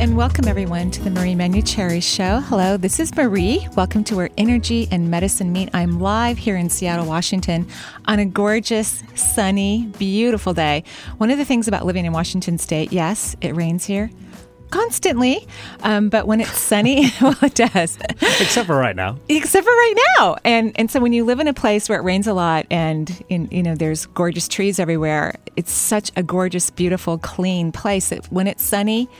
And welcome everyone to the Marie Manuchehri Show. Hello, this is Marie. Welcome to where Energy and Medicine Meet. I'm live here in Seattle, Washington on a gorgeous, sunny, beautiful day. One of the things about living in Washington State, yes, it rains here constantly. Um, but when it's sunny, well, it does. Except for right now. Except for right now. And and so when you live in a place where it rains a lot and in you know there's gorgeous trees everywhere, it's such a gorgeous, beautiful, clean place that when it's sunny,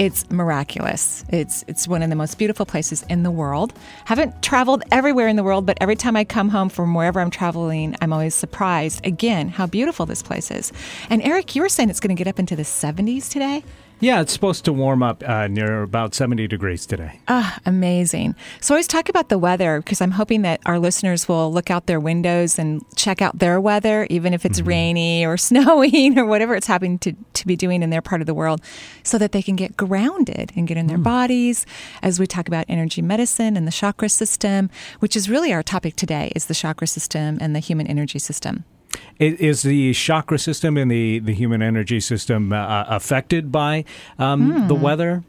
it's miraculous. It's it's one of the most beautiful places in the world. Haven't traveled everywhere in the world, but every time I come home from wherever I'm traveling, I'm always surprised again how beautiful this place is. And Eric, you were saying it's going to get up into the 70s today? Yeah, it's supposed to warm up uh, near about 70 degrees today. Ah, amazing. So I always talk about the weather because I'm hoping that our listeners will look out their windows and check out their weather, even if it's mm-hmm. rainy or snowing or whatever it's happening to, to be doing in their part of the world, so that they can get grounded and get in their mm. bodies as we talk about energy medicine and the chakra system, which is really our topic today is the chakra system and the human energy system. Is the chakra system and the, the human energy system uh, affected by um, mm. the hmm. weather?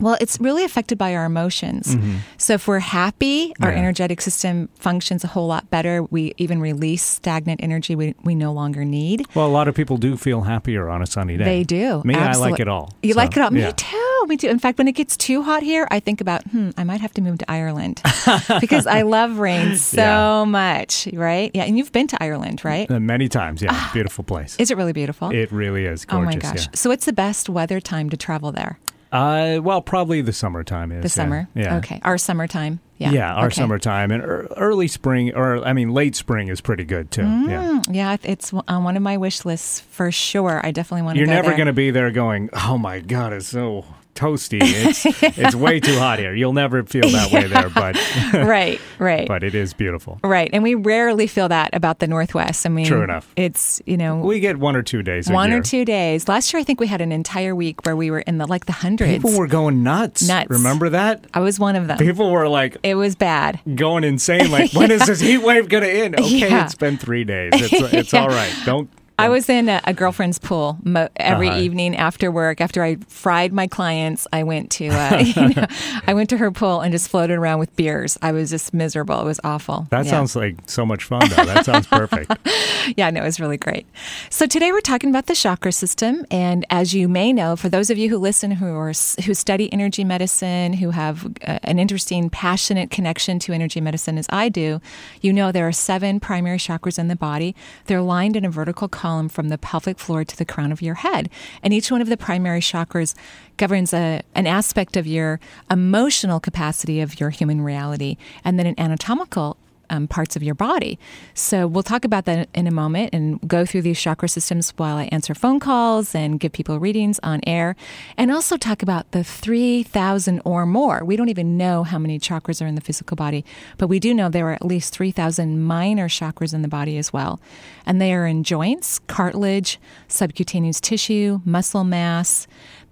Well, it's really affected by our emotions. Mm-hmm. So if we're happy, our yeah. energetic system functions a whole lot better. We even release stagnant energy we, we no longer need. Well, a lot of people do feel happier on a sunny day. They do. Me, Absolutely. I like it all. You so, like it all? Me too. Me too. In fact, when it gets too hot here, I think about, hmm, I might have to move to Ireland because I love rain so yeah. much, right? Yeah. And you've been to Ireland, right? Uh, many times. Yeah. Ah, beautiful place. Is it really beautiful? It really is gorgeous. Oh my gosh. Yeah. So, what's the best weather time to travel there? Uh, well, probably the summertime is the summer. Yeah. Okay, our summertime. Yeah, yeah, our okay. summertime and early spring, or I mean, late spring is pretty good too. Mm, yeah, yeah, it's on one of my wish lists for sure. I definitely want to. You're never going to be there going, "Oh my god, it's so toasty. It's it's way too hot here. You'll never feel that yeah. way there, but right, right. But it is beautiful, right? And we rarely feel that about the Northwest. I mean, true enough. It's you know we get one or two days. One or two days. Last year, I think we had an entire week where we were in the like the hundreds. People were going nuts. Nuts. Remember that? I was one of them. People were like, it was bad, going insane. Like, when is this heat wave going to end? Okay, yeah. it's been three days. It's it's yeah. all right. Don't I was in a, a girlfriend's pool mo- every uh-huh. evening after work. After I fried my clients, I went to uh, you know, I went to her pool and just floated around with beers. I was just miserable. It was awful. That yeah. sounds like so much fun, though. That sounds perfect. yeah, no, it was really great. So today we're talking about the chakra system, and as you may know, for those of you who listen who are who study energy medicine, who have uh, an interesting, passionate connection to energy medicine as I do, you know there are seven primary chakras in the body. They're lined in a vertical column column from the pelvic floor to the crown of your head. And each one of the primary chakras governs a, an aspect of your emotional capacity of your human reality, and then an anatomical um, parts of your body. So we'll talk about that in a moment and go through these chakra systems while I answer phone calls and give people readings on air, and also talk about the 3,000 or more. We don't even know how many chakras are in the physical body, but we do know there are at least 3,000 minor chakras in the body as well. And they are in joints, cartilage, subcutaneous tissue, muscle mass.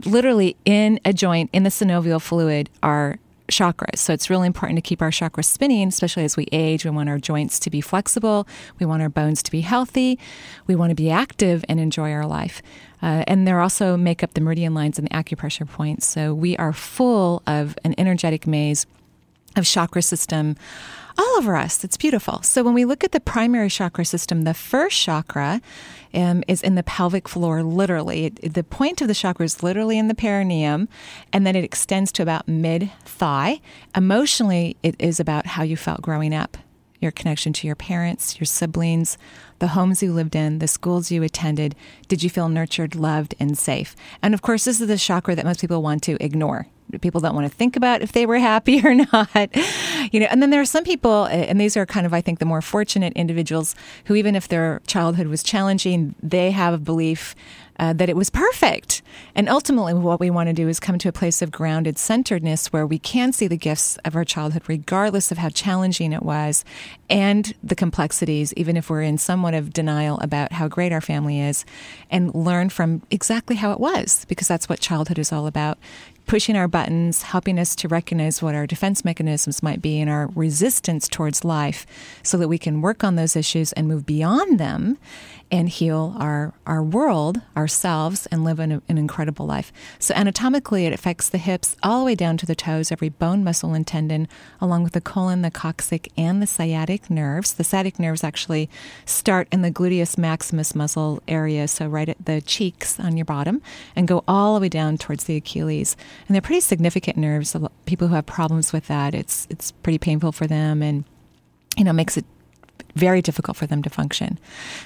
Literally in a joint, in the synovial fluid, are chakras. So it's really important to keep our chakras spinning, especially as we age. We want our joints to be flexible. We want our bones to be healthy. We want to be active and enjoy our life. Uh, and they also make up the meridian lines and the acupressure points. So we are full of an energetic maze of chakra system all over us. It's beautiful. So when we look at the primary chakra system, the first chakra um, is in the pelvic floor, literally. It, the point of the chakra is literally in the perineum, and then it extends to about mid thigh. Emotionally, it is about how you felt growing up your connection to your parents, your siblings, the homes you lived in, the schools you attended. Did you feel nurtured, loved, and safe? And of course, this is the chakra that most people want to ignore people don't want to think about if they were happy or not you know and then there are some people and these are kind of i think the more fortunate individuals who even if their childhood was challenging they have a belief uh, that it was perfect. And ultimately, what we want to do is come to a place of grounded centeredness where we can see the gifts of our childhood, regardless of how challenging it was and the complexities, even if we're in somewhat of denial about how great our family is, and learn from exactly how it was, because that's what childhood is all about pushing our buttons, helping us to recognize what our defense mechanisms might be and our resistance towards life so that we can work on those issues and move beyond them and heal our, our world, ourselves, and live an, an incredible life. So, anatomically, it affects the hips all the way down to the toes, every bone, muscle, and tendon, along with the colon, the coccyx, and the sciatic nerves. The sciatic nerves actually start in the gluteus maximus muscle area, so right at the cheeks on your bottom, and go all the way down towards the Achilles. And they're pretty significant nerves. People who have problems with that, it's it's pretty painful for them, and you know makes it very difficult for them to function.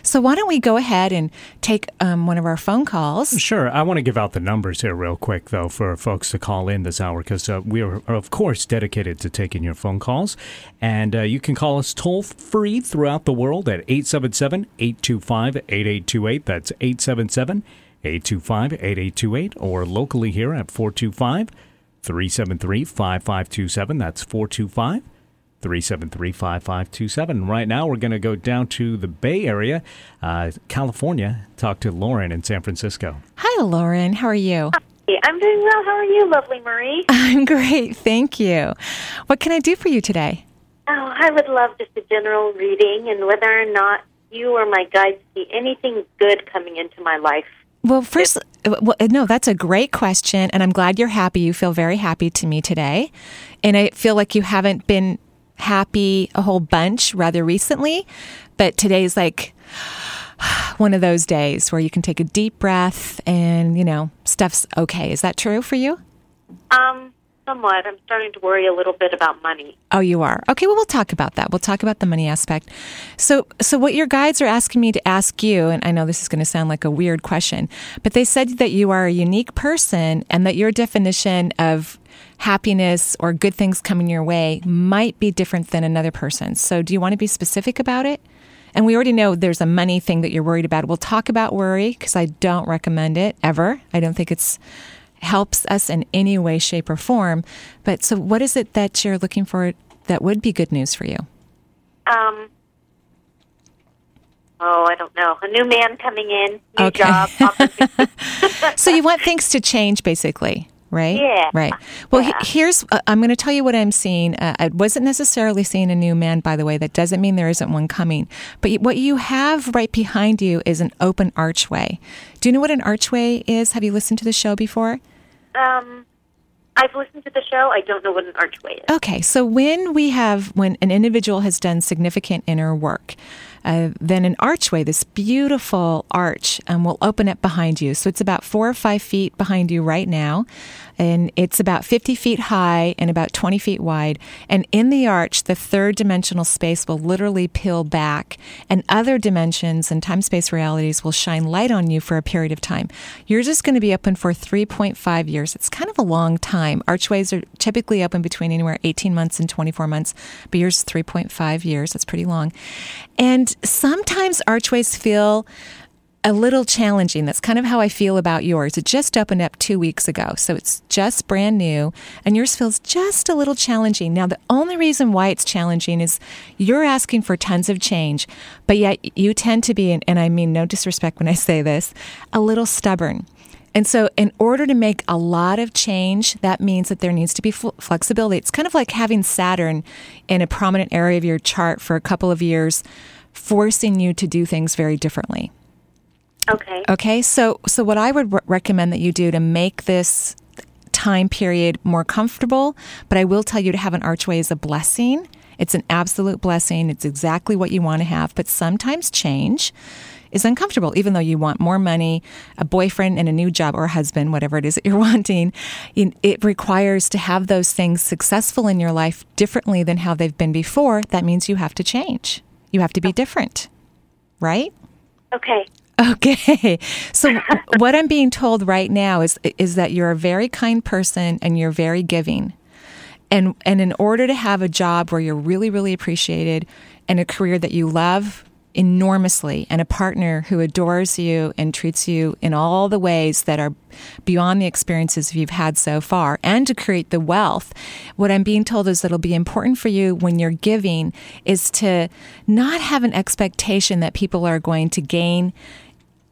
So, why don't we go ahead and take um, one of our phone calls? Sure. I want to give out the numbers here, real quick, though, for folks to call in this hour because uh, we are, of course, dedicated to taking your phone calls. And uh, you can call us toll free throughout the world at 877 825 8828. That's 877 825 8828, or locally here at 425 373 5527. That's 425 373 5527. Right now, we're going to go down to the Bay Area, uh, California, talk to Lauren in San Francisco. Hi, Lauren. How are you? Hi, I'm doing well. How are you, lovely Marie? I'm great. Thank you. What can I do for you today? Oh, I would love just a general reading and whether or not you or my guides see anything good coming into my life. Well, first, well, no, that's a great question. And I'm glad you're happy. You feel very happy to me today. And I feel like you haven't been happy a whole bunch rather recently, but today's like one of those days where you can take a deep breath and, you know, stuff's okay. Is that true for you? Um, somewhat. I'm starting to worry a little bit about money. Oh, you are. Okay, well we'll talk about that. We'll talk about the money aspect. So so what your guides are asking me to ask you, and I know this is going to sound like a weird question, but they said that you are a unique person and that your definition of happiness or good things coming your way might be different than another person. So, do you want to be specific about it? And we already know there's a money thing that you're worried about. We'll talk about worry because I don't recommend it ever. I don't think it's helps us in any way, shape, or form. But so, what is it that you're looking for that would be good news for you? Um. Oh, I don't know. A new man coming in, new okay. job. so you want things to change, basically right? Yeah. Right. Well, yeah. he, here's uh, I'm going to tell you what I'm seeing. Uh, I wasn't necessarily seeing a new man, by the way. That doesn't mean there isn't one coming. But what you have right behind you is an open archway. Do you know what an archway is? Have you listened to the show before? Um. I've listened to the show. I don't know what an archway is. Okay, so when we have when an individual has done significant inner work, uh, then an archway, this beautiful arch, um, will open up behind you. So it's about four or five feet behind you right now and it's about 50 feet high and about 20 feet wide. And in the arch, the third dimensional space will literally peel back, and other dimensions and time space realities will shine light on you for a period of time. You're just going to be open for 3.5 years. It's kind of a long time. Archways are typically open between anywhere 18 months and 24 months, but yours is 3.5 years. That's pretty long. And sometimes archways feel a little challenging. That's kind of how I feel about yours. It just opened up two weeks ago, so it's just brand new, and yours feels just a little challenging. Now, the only reason why it's challenging is you're asking for tons of change, but yet you tend to be, and I mean no disrespect when I say this, a little stubborn. And so, in order to make a lot of change, that means that there needs to be flexibility. It's kind of like having Saturn in a prominent area of your chart for a couple of years, forcing you to do things very differently. Okay. Okay. So, so what I would re- recommend that you do to make this time period more comfortable, but I will tell you to have an archway is a blessing. It's an absolute blessing. It's exactly what you want to have, but sometimes change is uncomfortable, even though you want more money, a boyfriend, and a new job or a husband, whatever it is that you're wanting. It requires to have those things successful in your life differently than how they've been before. That means you have to change. You have to be different, right? Okay. Okay. So what I'm being told right now is is that you're a very kind person and you're very giving. And and in order to have a job where you're really really appreciated and a career that you love enormously and a partner who adores you and treats you in all the ways that are beyond the experiences you've had so far and to create the wealth. What i'm being told is that it'll be important for you when you're giving is to not have an expectation that people are going to gain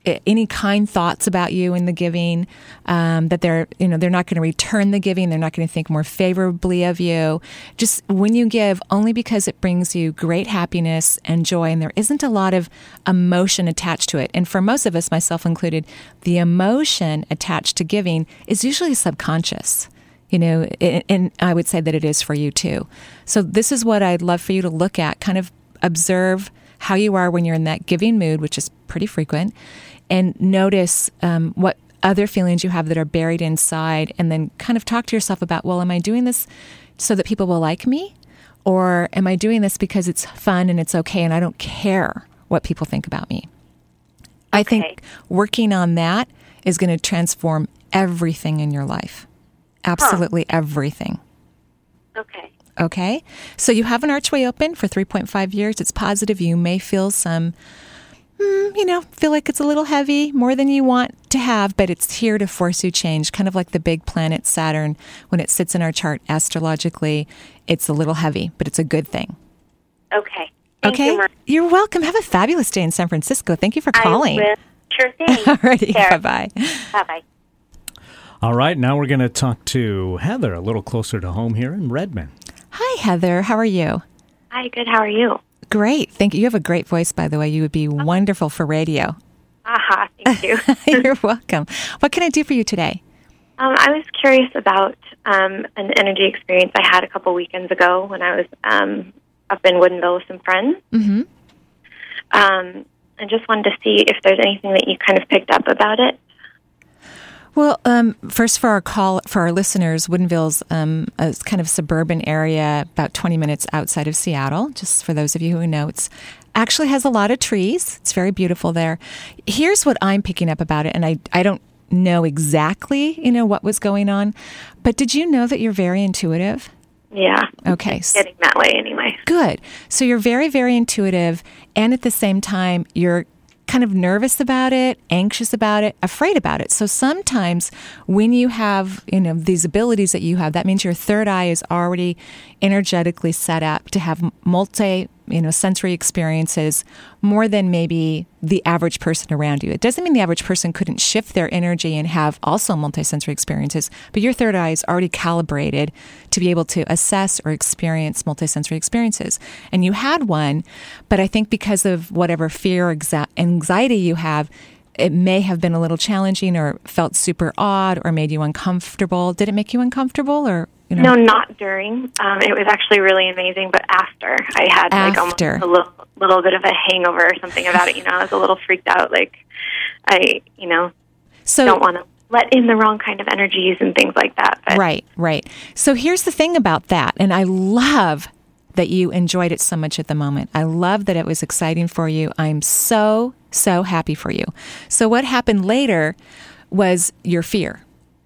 any kind thoughts about you in the giving um, that they're you know they're not going to return the giving they're not going to think more favorably of you. Just when you give only because it brings you great happiness and joy and there isn't a lot of emotion attached to it. And for most of us myself included the emotion attached to giving is usually subconscious. You know and i would say that it is for you too. So this is what i'd love for you to look at kind of observe how you are when you're in that giving mood, which is pretty frequent, and notice um, what other feelings you have that are buried inside, and then kind of talk to yourself about, well, am I doing this so that people will like me? Or am I doing this because it's fun and it's okay and I don't care what people think about me? Okay. I think working on that is going to transform everything in your life. Absolutely huh. everything. Okay. Okay. So you have an archway open for 3.5 years. It's positive. You may feel some, mm, you know, feel like it's a little heavy, more than you want to have, but it's here to force you change. Kind of like the big planet Saturn. When it sits in our chart astrologically, it's a little heavy, but it's a good thing. Okay. Thank okay. You, are welcome. Have a fabulous day in San Francisco. Thank you for calling. Sure thing. Alrighty. Bye bye. Bye bye. All right, now we're going to talk to Heather a little closer to home here in Redmond. Hi, Heather. How are you? Hi, good. How are you? Great. Thank you. You have a great voice, by the way. You would be wonderful for radio. Aha, thank you. You're welcome. What can I do for you today? Um, I was curious about um, an energy experience I had a couple weekends ago when I was um, up in Woodinville with some friends. Mm-hmm. Um, I just wanted to see if there's anything that you kind of picked up about it. Well, um, first for our call for our listeners, Woodinville's um, a kind of suburban area, about 20 minutes outside of Seattle. Just for those of you who know, it's actually has a lot of trees. It's very beautiful there. Here's what I'm picking up about it, and I I don't know exactly you know what was going on, but did you know that you're very intuitive? Yeah. Okay. Getting that way anyway. Good. So you're very, very intuitive, and at the same time, you're kind of nervous about it, anxious about it, afraid about it. So sometimes when you have, you know, these abilities that you have, that means your third eye is already energetically set up to have multi you know sensory experiences more than maybe the average person around you. It doesn't mean the average person couldn't shift their energy and have also multisensory experiences, but your third eye is already calibrated to be able to assess or experience multisensory experiences. And you had one, but I think because of whatever fear or anxiety you have, it may have been a little challenging or felt super odd or made you uncomfortable. Did it make you uncomfortable or you know? No, not during. Um, it was actually really amazing, but after I had after. like almost a little, little bit of a hangover or something about it. You know, I was a little freaked out. Like I, you know, so don't want to let in the wrong kind of energies and things like that. But. Right, right. So here's the thing about that, and I love that you enjoyed it so much at the moment. I love that it was exciting for you. I'm so, so happy for you. So, what happened later was your fear.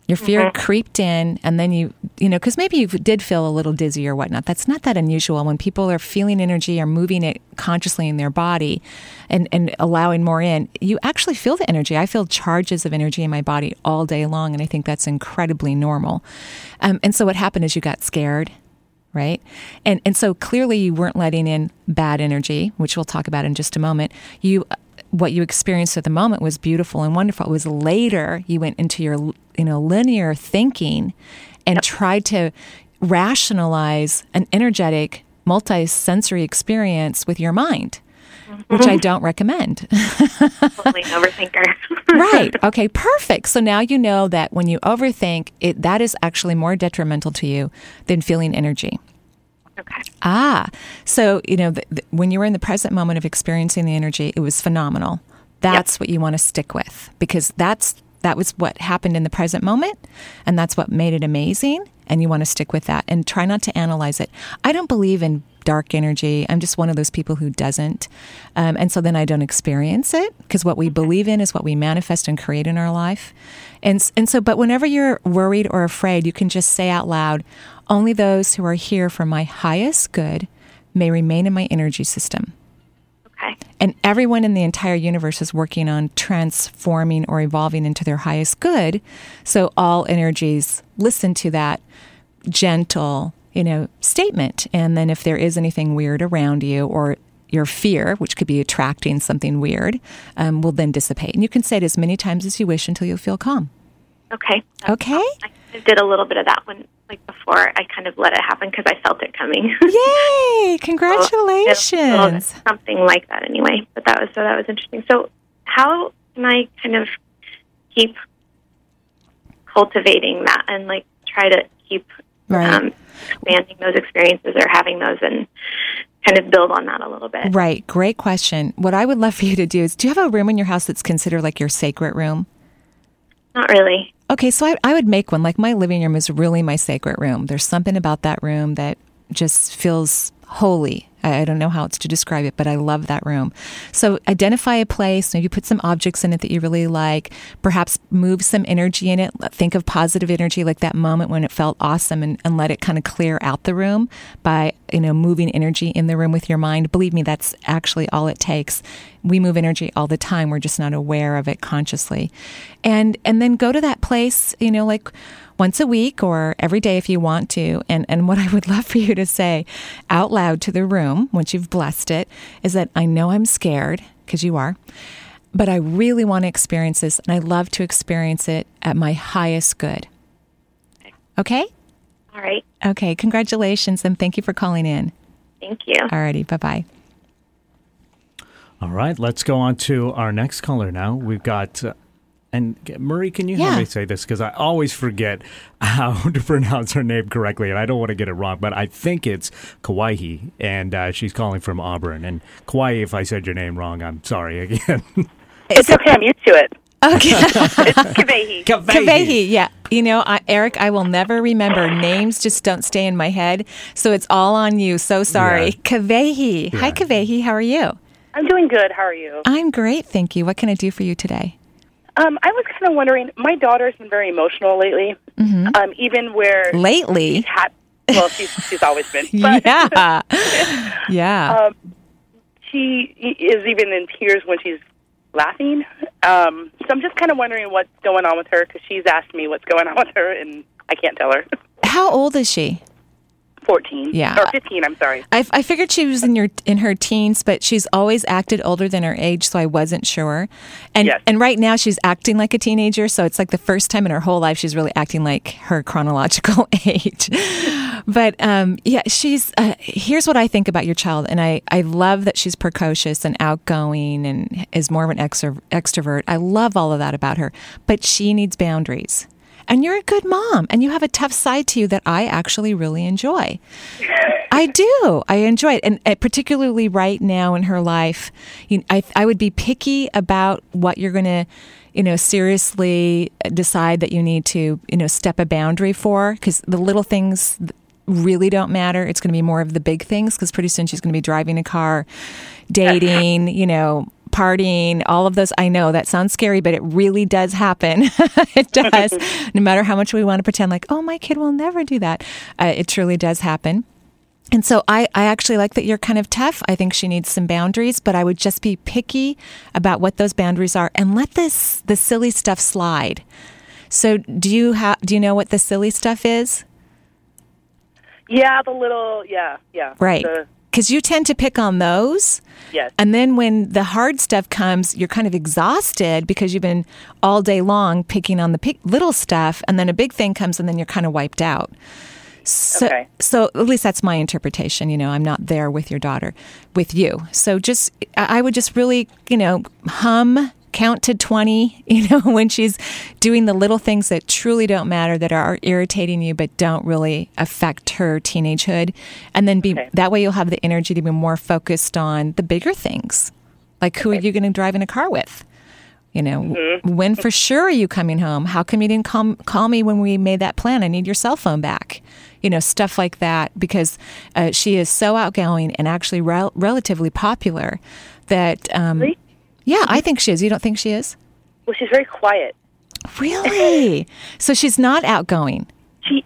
Your fear mm-hmm. creeped in, and then you, you know, because maybe you did feel a little dizzy or whatnot. That's not that unusual when people are feeling energy or moving it consciously in their body and, and allowing more in. You actually feel the energy. I feel charges of energy in my body all day long, and I think that's incredibly normal. Um, and so, what happened is you got scared right? And and so clearly you weren't letting in bad energy, which we'll talk about in just a moment. You what you experienced at the moment was beautiful and wonderful. It was later you went into your you know linear thinking and yep. tried to rationalize an energetic multi-sensory experience with your mind. Mm-hmm. Which I don't recommend. totally overthinker. right. Okay. Perfect. So now you know that when you overthink, it that is actually more detrimental to you than feeling energy. Okay. Ah, so you know the, the, when you were in the present moment of experiencing the energy, it was phenomenal. That's yep. what you want to stick with because that's that was what happened in the present moment, and that's what made it amazing. And you want to stick with that and try not to analyze it. I don't believe in dark energy. I'm just one of those people who doesn't. Um, and so then I don't experience it because what we believe in is what we manifest and create in our life. And, and so, but whenever you're worried or afraid, you can just say out loud, only those who are here for my highest good may remain in my energy system. Okay. and everyone in the entire universe is working on transforming or evolving into their highest good. So all energies listen to that gentle, you know, statement. And then if there is anything weird around you or your fear, which could be attracting something weird, um, will then dissipate. And you can say it as many times as you wish until you feel calm. Okay. Okay. I did a little bit of that one like before, I kind of let it happen because I felt it coming. Yay! Congratulations. So, something like that, anyway. But that was so that was interesting. So, how can I kind of keep cultivating that and like try to keep Right. um, expanding those experiences or having those and kind of build on that a little bit? Right. Great question. What I would love for you to do is do you have a room in your house that's considered like your sacred room? Not really. Okay, so I, I would make one. Like my living room is really my sacred room. There's something about that room that just feels holy. I, I don't know how else to describe it, but I love that room. So identify a place, maybe put some objects in it that you really like, perhaps move some energy in it. Think of positive energy like that moment when it felt awesome and, and let it kind of clear out the room by, you know, moving energy in the room with your mind. Believe me, that's actually all it takes. We move energy all the time. We're just not aware of it consciously. And and then go to that place, you know, like once a week or every day if you want to. And, and what I would love for you to say out loud to the room once you've blessed it is that I know I'm scared, because you are, but I really want to experience this and I love to experience it at my highest good. Okay? All right. Okay. Congratulations and thank you for calling in. Thank you. Alrighty. Bye bye. All right, let's go on to our next caller now. We've got. Uh, And Marie, can you help me say this? Because I always forget how to pronounce her name correctly, and I don't want to get it wrong, but I think it's Kauai, and uh, she's calling from Auburn. And Kauai, if I said your name wrong, I'm sorry again. It's okay. I'm used to it. Okay. Kavehi. Kavehi, yeah. You know, I, Eric, I will never remember. Names just don't stay in my head. So it's all on you. So sorry. Yeah. Kavehi. Hi, Yeah. Kavehi. How are you? I'm doing good. How are you? I'm great. Thank you. What can I do for you today? Um, I was kind of wondering. My daughter's been very emotional lately. Um, even where Lately? she's had. Well, she's she's always been. But Yeah. yeah. um, she is even in tears when she's laughing. Um, so I'm just kind of wondering what's going on with her because she's asked me what's going on with her, and I can't tell her. How old is she? 14. Yeah. Or 15. I'm sorry. I, I figured she was in your in her teens, but she's always acted older than her age, so I wasn't sure. And Yes. and right now she's acting like a teenager, so it's like the first time in her whole life she's really acting like her chronological age. but um, yeah, she's. Uh, here's what I think about your child, and I I love that she's precocious and outgoing and is more of an extro- extrovert. I love all of that about her, but she needs boundaries. And you're a good mom, and you have a tough side to you that I actually really enjoy. I do. I enjoy it, and uh, particularly right now in her life, you, I I would be picky about what you're going to, you know, seriously decide that you need to, you know, step a boundary for because the little things really don't matter. It's going to be more of the big things because pretty soon she's going to be driving a car, dating, you know, partying, all of those. I know that sounds scary, but it really does happen. it does. no matter how much we want to pretend like, oh, my kid will never do that. Uh, it truly does happen. And so I, I actually like that you're kind of tough. I think she needs some boundaries, but I would just be picky about what those boundaries are and let this the silly stuff slide. So do you have do you know what the silly stuff is? Yeah, the little. Yeah, yeah. Right. The, Because you tend to pick on those. yes. And then when the hard stuff comes, you're kind of exhausted because you've been all day long picking on the little stuff. And then a big thing comes and then you're kind of wiped out. So, Okay. so at least that's my interpretation. You know, I'm not there with your daughter, with you. So just, I I would just really, you know, hum, count to 20, you know, when she's doing the little things that truly don't matter, that are irritating you, but don't really affect her teenagehood. And then be, Okay. that way you'll have the energy to be more focused on the bigger things. Like who are you going to drive in a car with? You know, Mm-hmm. when for sure are you coming home? How come you didn't call, call me when we made that plan? I need your cell phone back. You know, stuff like that because uh, she is so outgoing and actually rel- relatively popular that, um, Really? Yeah, I think she is. You don't think she is? Well, she's very quiet. Really? so she's not outgoing She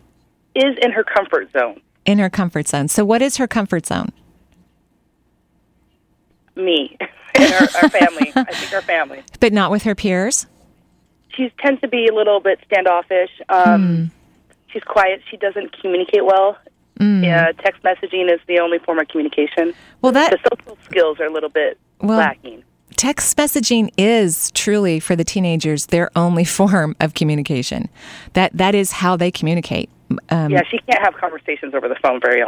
is in her comfort zone. in her comfort zone. So what is her comfort zone? Me. and our, our family. I think our family. But not with her peers? She tends to be a little bit standoffish. Um, She's quiet. She doesn't communicate well. Yeah, text messaging is the only form of communication. Well, that The social skills are a little bit Well- lacking. Text messaging is truly for the teenagers their only form of communication. That that is how they communicate. Um, Yeah, she can't have conversations over the phone very.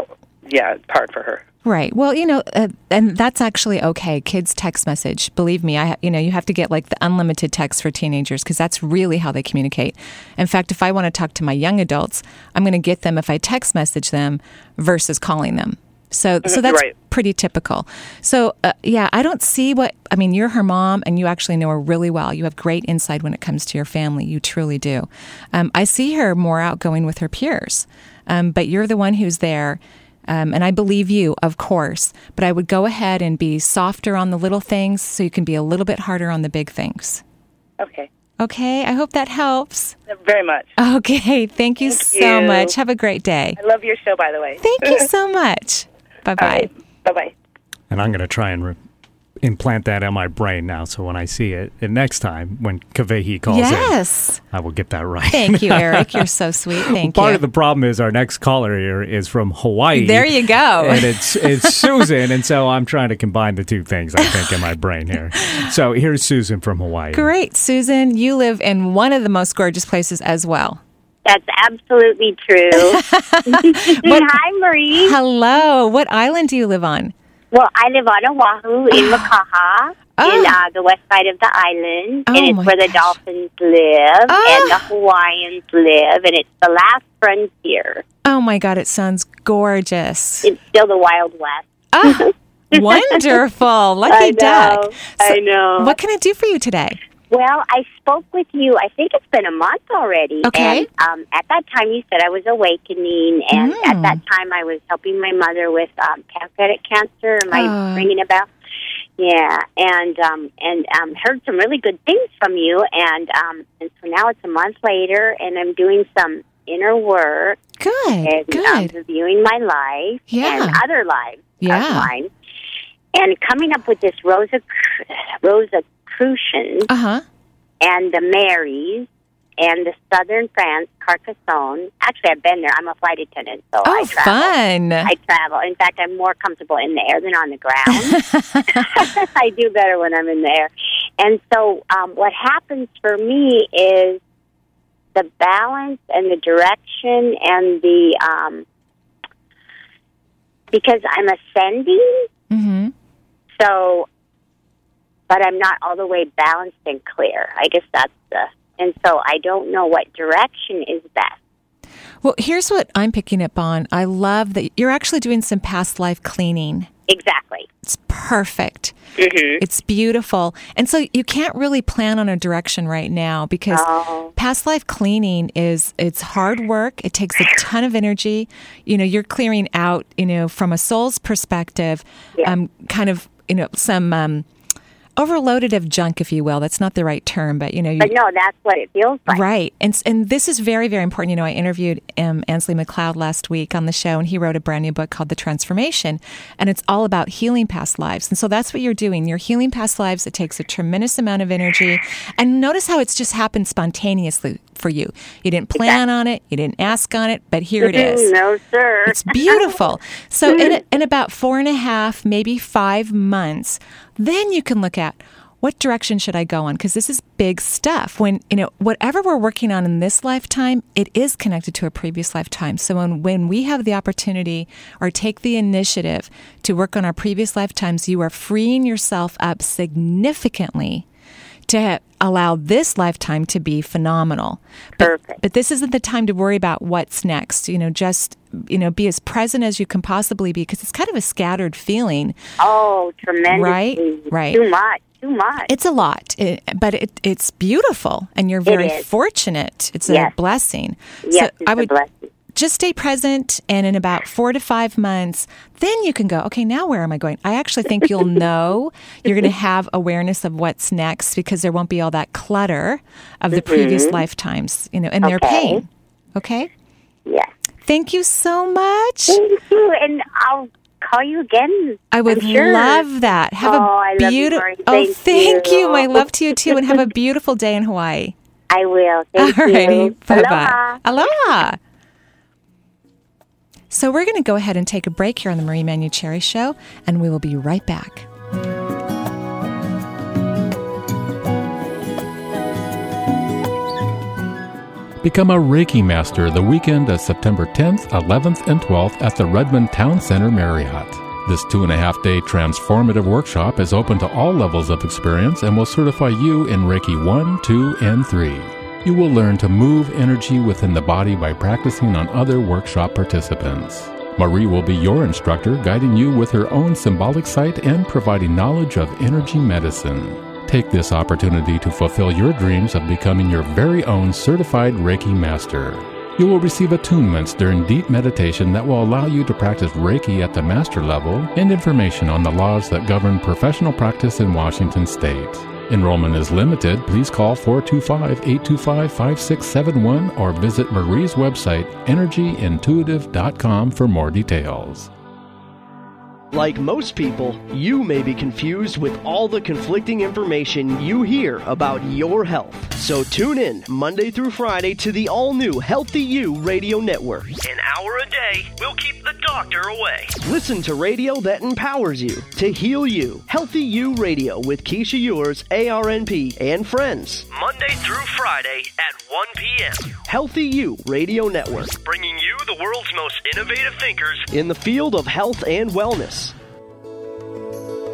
Yeah, it's hard for her. Right. Well, you know, uh, and that's actually okay. Kids text message. Believe me, I you know you have to get like the unlimited text for teenagers because that's really how they communicate. In fact, if I want to talk to my young adults, I'm going to get them if I text message them versus calling them. So, so that's right. pretty typical. So, uh, yeah, I don't see what I mean. You're her mom, and you actually know her really well. You have great insight when it comes to your family. You truly do. Um, I see her more outgoing with her peers, um, but you're the one who's there. Um, and I believe you, of course, but I would go ahead and be softer on the little things so you can be a little bit harder on the big things. Okay, Okay, I hope that helps. very much. Okay, thank you Thank so you. much. Have a great day. I love your show, by the way. Thank you so much. Bye bye. Bye bye. And I'm going to try and re- implant that in my brain now. So when I see it, and next time when Kavehi calls in, Yes. I will get that right. Thank you, Eric. You're so sweet. Thank Part you. Part of the problem is our next caller here is from Hawaii. There you go. and it's it's Susan, and so I'm trying to combine the two things I think in my brain here. So here's Susan from Hawaii. Great, Susan. You live in one of the most gorgeous places as well. That's absolutely true. Hi, Marie. Hello. What island do you live on? Well, I live on Oahu in Makaha, Oh. in uh, the west side of the island, Oh, and it's where the gosh. dolphins live Ah. and the Hawaiians live, and it's the last frontier. Oh my God, it sounds gorgeous. It's still the Wild West. Ah, wonderful. Lucky I duck. I know. What can I do for you today? Well, I spoke with you. I think it's been a month already. Okay. And um, at that time, you said I was awakening, and Mm. at that time, I was helping my mother with um, pancreatic cancer. Am I Ah. ringing a bell? Yeah, and um, and um, heard some really good things from you, and um, and so now it's a month later, and I'm doing some inner work Good. and um, Good. reviewing my life Yeah. and other lives Yeah. of mine, and coming up with this Rosa Rosicrucian Uh huh. and the Marys and the Southern France Carcassonne. Actually, I've been there. I'm a flight attendant, so I Oh, travel. fun. I travel. In fact, I'm more comfortable in the air than on the ground. I do better when I'm in the air. And so, um, what happens for me is the balance and the direction and the um, because I'm ascending. hmm So, but I'm not all the way balanced and clear. I guess that's the, and so I don't know what direction is best. Well, here's what I'm picking up on. I love that you're actually doing some past life cleaning. Exactly. It's perfect. Mm-hmm. It's beautiful. And so you can't really plan on a direction right now because Oh. past life cleaning is it's hard work. It takes a ton of energy. You know, you're clearing out, you know, from a soul's perspective, Yeah. um kind of, you know, some um overloaded of junk if you will. That's not the right term, but you know, you But no, that's what it feels like. Right. And and this is very, very important. You know, I interviewed um, Ainslie MacLeod last week on the show, and he wrote a brand new book called The Transformation. And it's all about healing past lives. And so that's what you're doing. You're healing past lives. It takes a tremendous amount of energy. And notice how it's just happened spontaneously for you. You didn't plan on it, you didn't ask on it, but here it is. No, sir. It's beautiful. So in, in about four and a half, maybe five months, then you can look at what direction should I go on? Because this is big stuff. When, you know, whatever we're working on in this lifetime, it is connected to a previous lifetime. So when, when we have the opportunity or take the initiative to work on our previous lifetimes, you are freeing yourself up significantly to allow this lifetime to be phenomenal. But, Perfect. but this isn't the time to worry about what's next. You know, just you know, be as present as you can possibly be because it's kind of a scattered feeling. oh, tremendously. Right, right. Too much. Too much. It's a lot, it, but it, it's beautiful, and you're very is. fortunate. It's Yes. a blessing. yes, it's I a would blessing. Just stay present, and in about four to five months, then you can go. Okay, now where am I going? I actually think you'll know. You're going to have awareness of what's next because there won't be all that clutter of the previous lifetimes. You know, and their Mm-hmm. Pain. Okay. Yes. Thank you so much. Thank you. And I'll call you again. I would sure. love that. Have Oh, a I love you, beautiful. Oh, Thank you. you. My love to you too, and have a beautiful day in Hawaii. I will. Thank Alrighty, you. bye Aloha. bye. Aloha. So we're going to go ahead and take a break here on the Marie Manuchehri Show, and we will be right back. Become a Reiki Master the weekend of September 10th, 11th, and 12th at the Redmond Town Center Marriott. This two and a half day transformative workshop is open to all levels of experience and will certify you in Reiki 1, 2, and 3. You will learn to move energy within the body by practicing on other workshop participants. Marie will be your instructor, guiding you with her own symbolic sight and providing knowledge of energy medicine. Take this opportunity to fulfill your dreams of becoming your very own certified Reiki master. You will receive attunements during deep meditation that will allow you to practice Reiki at the master level and information on the laws that govern professional practice in Washington state. Enrollment is limited. Please call 425 825 5671 or visit Marie's website, energyintuitive.com, for more details. Like most people, you may be confused with all the conflicting information you hear about your health. So tune in Monday through Friday to the all new Healthy You Radio Network. An hour a day will keep the doctor away. Listen to radio that empowers you to heal you. Healthy You Radio with Keesha Ewers, ARNP, and friends. Monday through Friday at 1 p.m. Healthy You Radio Network Bringing you the world's most innovative thinkers in the field of health and wellness.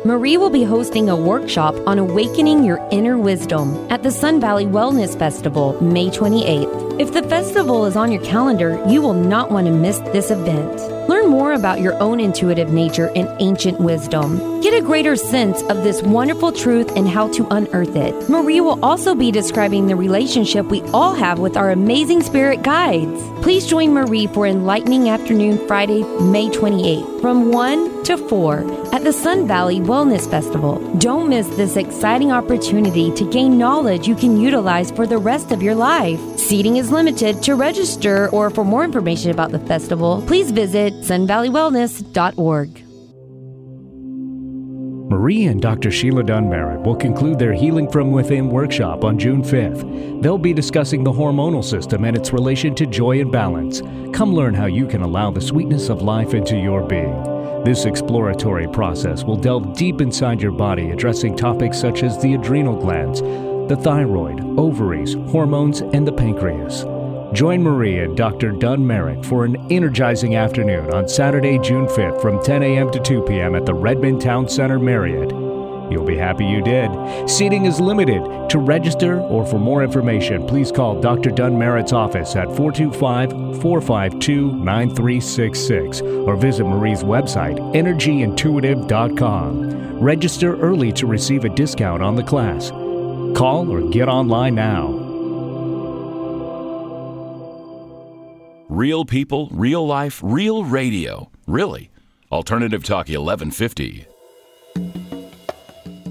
Marie will be hosting a workshop on awakening your inner wisdom at the Sun Valley Wellness Festival, May 28th. If the festival is on your calendar, you will not want to miss this event. Learn more about your own intuitive nature and ancient wisdom. Get a greater sense of this wonderful truth and how to unearth it. Marie will also be describing the relationship we all have with our amazing spirit guides. Please join Marie for Enlightening Afternoon Friday, May 28th from 1 to 4 at the Sun Valley Wellness Festival. Don't miss this exciting opportunity to gain knowledge you can utilize for the rest of your life. Seating is limited. To register or for more information about the festival, please visit sunvalleywellness.org. Marie and Dr. Sheila Dunn will conclude their Healing from Within workshop on June 5th. They'll be discussing the hormonal system and its relation to joy and balance. Come learn how you can allow the sweetness of life into your being. This exploratory process will delve deep inside your body, addressing topics such as the adrenal glands, the thyroid, ovaries, hormones, and the pancreas. Join Marie and Dr. Dunn Merritt for an energizing afternoon on Saturday, June 5th from 10 a.m. to 2 p.m. at the Redmond Town Center Marriott. You'll be happy you did. Seating is limited. To register or for more information, please call Dr. Dunn Merritt's office at 425 452 9366 or visit Marie's website, energyintuitive.com. Register early to receive a discount on the class. Call or get online now. Real people, real life, real radio. Really. Alternative Talk 1150.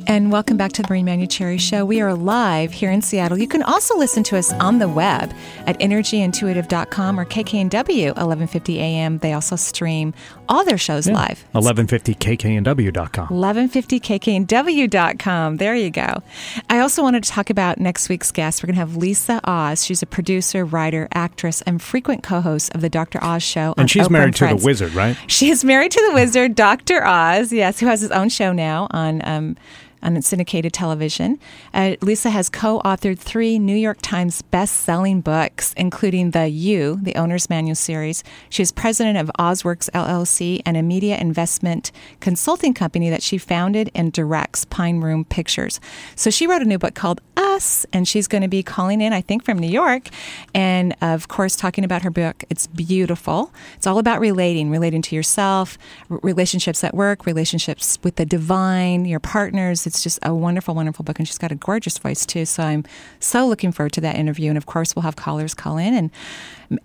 And welcome back to the Marie Manuchehri Show. We are live here in Seattle. You can also listen to us on the web at energyintuitive.com or KKNW 1150 AM. They also stream all their shows live. 1150kknw.com. 1150kknw.com. There you go. I also wanted to talk about next week's guest. We're going to have Lisa Oz. She's a producer, writer, actress, and frequent co host of the Dr. Oz Show. on And she's Oprah married to the wizard, right? She is married to the wizard, Dr. Oz, yes, who has his own show now on. Um, on syndicated television. Uh, Lisa has co authored three New York Times best selling books, including The You, the Owner's Manual series. She is president of Ozworks LLC and a media investment consulting company that she founded and directs, Pine Room Pictures. So she wrote a new book called Us, and she's going to be calling in, I think, from New York, and of course, talking about her book. It's beautiful. It's all about relating, relating to yourself, relationships at work, relationships with the divine, your partners. It's just a wonderful, wonderful book, and she's got a gorgeous voice too. So I'm so looking forward to that interview, and of course, we'll have callers call in, and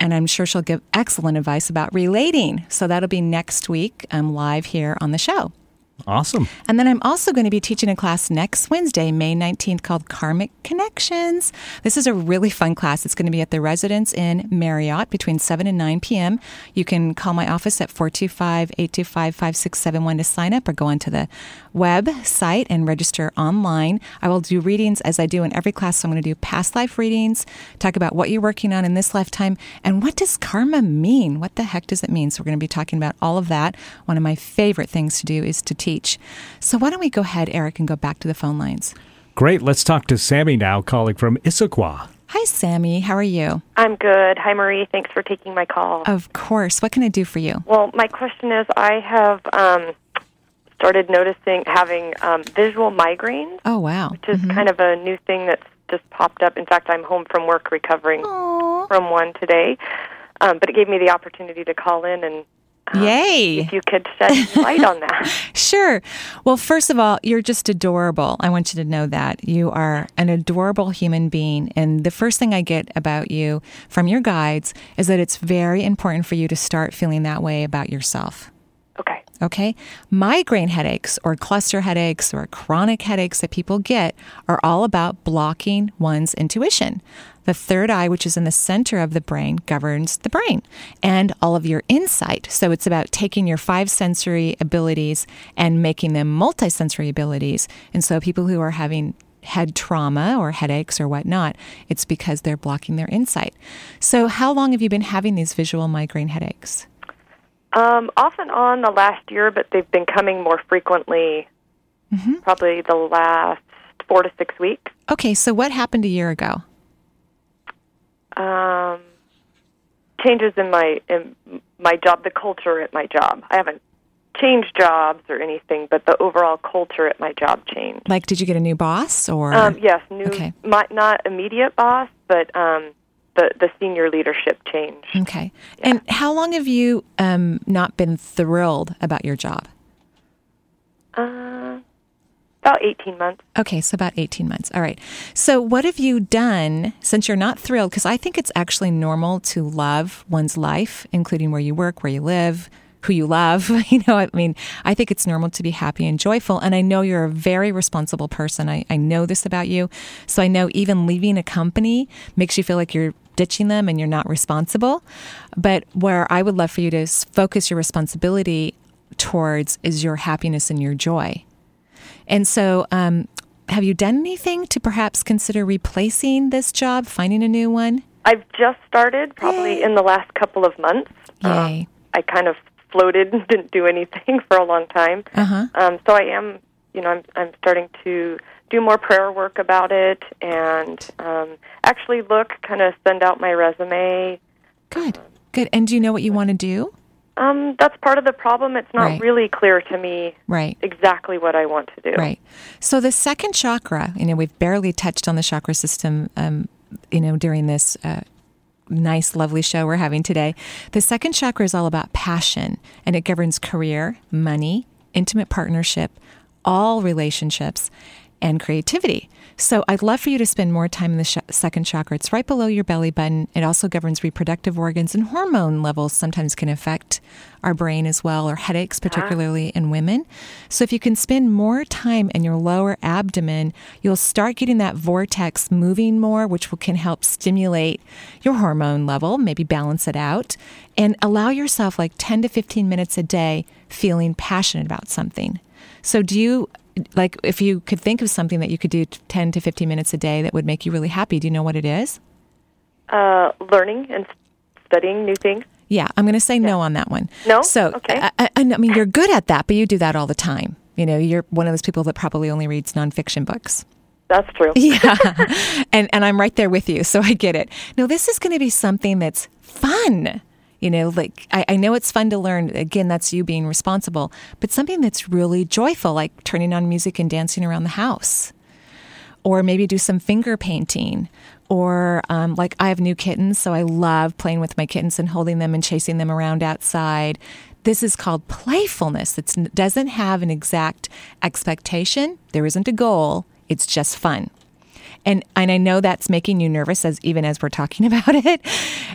and I'm sure she'll give excellent advice about relating. So that'll be next week, um, live here on the show. Awesome. And then I'm also going to be teaching a class next Wednesday, May 19th, called Karmic Connections. This is a really fun class. It's going to be at the Residence Inn Marriott between 7 and 9 p.m. You can call my office at 425 825 5671 to sign up or go onto the website and register online. I will do readings as I do in every class. So I'm going to do past life readings, talk about what you're working on in this lifetime, and what does karma mean? What the heck does it mean? So we're going to be talking about all of that. One of my favorite things to do is to teach. So why don't we go ahead, Eric, and go back to the phone lines? Great. Let's talk to Sammy now, calling from Issaquah. Hi, Sammy. How are you? I'm good. Hi, Marie. Thanks for taking my call. Of course. What can I do for you? Well, my question is I have um, started noticing having um, visual migraines, Oh, wow. which is kind of a new thing that's just popped up. In fact, I'm home from work recovering from one today. Um, but it gave me the opportunity to call in and Yay. if you could shed light on that. Sure. Well, first of all, you're just adorable. I want you to know that. You are an adorable human being. And the first thing I get about you from your guides is that it's very important for you to start feeling that way about yourself. Okay. Migraine headaches or cluster headaches or chronic headaches that people get are all about blocking one's intuition. The third eye, which is in the center of the brain, governs the brain and all of your insight. So it's about taking your five sensory abilities and making them multisensory abilities. And so people who are having head trauma or headaches or whatnot, it's because they're blocking their insight. So, how long have you been having these visual migraine headaches? Um, off and on the last year, but they've been coming more frequently, probably the last four to six weeks. Okay, so what happened a year ago? Um, changes in my in my job, the culture at my job. I haven't changed jobs or anything, but the overall culture at my job changed. Like, did you get a new boss or? Um, yes, new, Okay. my, not immediate boss, but um, the the senior leadership change. Okay. And how long have you um, not been thrilled about your job? Uh, about eighteen months. Okay, so about 18 months. All right. So, what have you done since you're not thrilled? Because I think it's actually normal to love one's life, including where you work, where you live, who you love. You know, I mean, I think it's normal to be happy and joyful. And I know you're a very responsible person. I, I know this about you. So, I know even leaving a company makes you feel like you're ditching them and you're not responsible. But where I would love for you to focus your responsibility towards is your happiness and your joy. And so, um, have you done anything to perhaps consider replacing this job, finding a new one? I've just started, probably in the last couple of months. Yay. I kind of floated and didn't do anything for a long time. Uh huh. Um, so I am, you know, I'm I'm starting to do more prayer work about it and um, actually look, kind of send out my resume. Good. Good. And do you know what you want to do? Um, that's part of the problem. It's not Right. really clear to me Right. exactly what I want to do. Right. So the second chakra, you know, we've barely touched on the chakra system, um, you know, during this uh, nice, lovely show we're having today. The second chakra is all about passion, and it governs career, money, intimate partnership, all relationships, and creativity. So I'd love for you to spend more time in the sh- second chakra. It's right below your belly button. It also governs reproductive organs and hormone levels sometimes can affect our brain as well, or headaches, uh-huh. particularly in women. So if you can spend more time in your lower abdomen, you'll start getting that vortex moving more, which will, can help stimulate your hormone level, maybe balance it out, and allow yourself like 10 to 15 minutes a day feeling passionate about something. So do you like if you could think of something that you could do 10 to 15 minutes a day that would make you really happy, do you know what it is? Uh, learning and studying new things. Yeah, I'm going to say no on that one. No? So, Okay. I, I, I mean, you're good at that, but you do that all the time. You know, you're one of those people that probably only reads nonfiction books. That's true. Yeah. and and I'm right there with you, so I get it. No, this is going to be something that's fun. You know, like I, I know it's fun to learn. Again, that's you being responsible, but something that's really joyful, like turning on music and dancing around the house, or maybe do some finger painting, or um, like I have new kittens, so I love playing with my kittens and holding them and chasing them around outside. This is called playfulness. It doesn't have an exact expectation. There isn't a goal. It's just fun. And, and I know that's making you nervous as even as we're talking about it.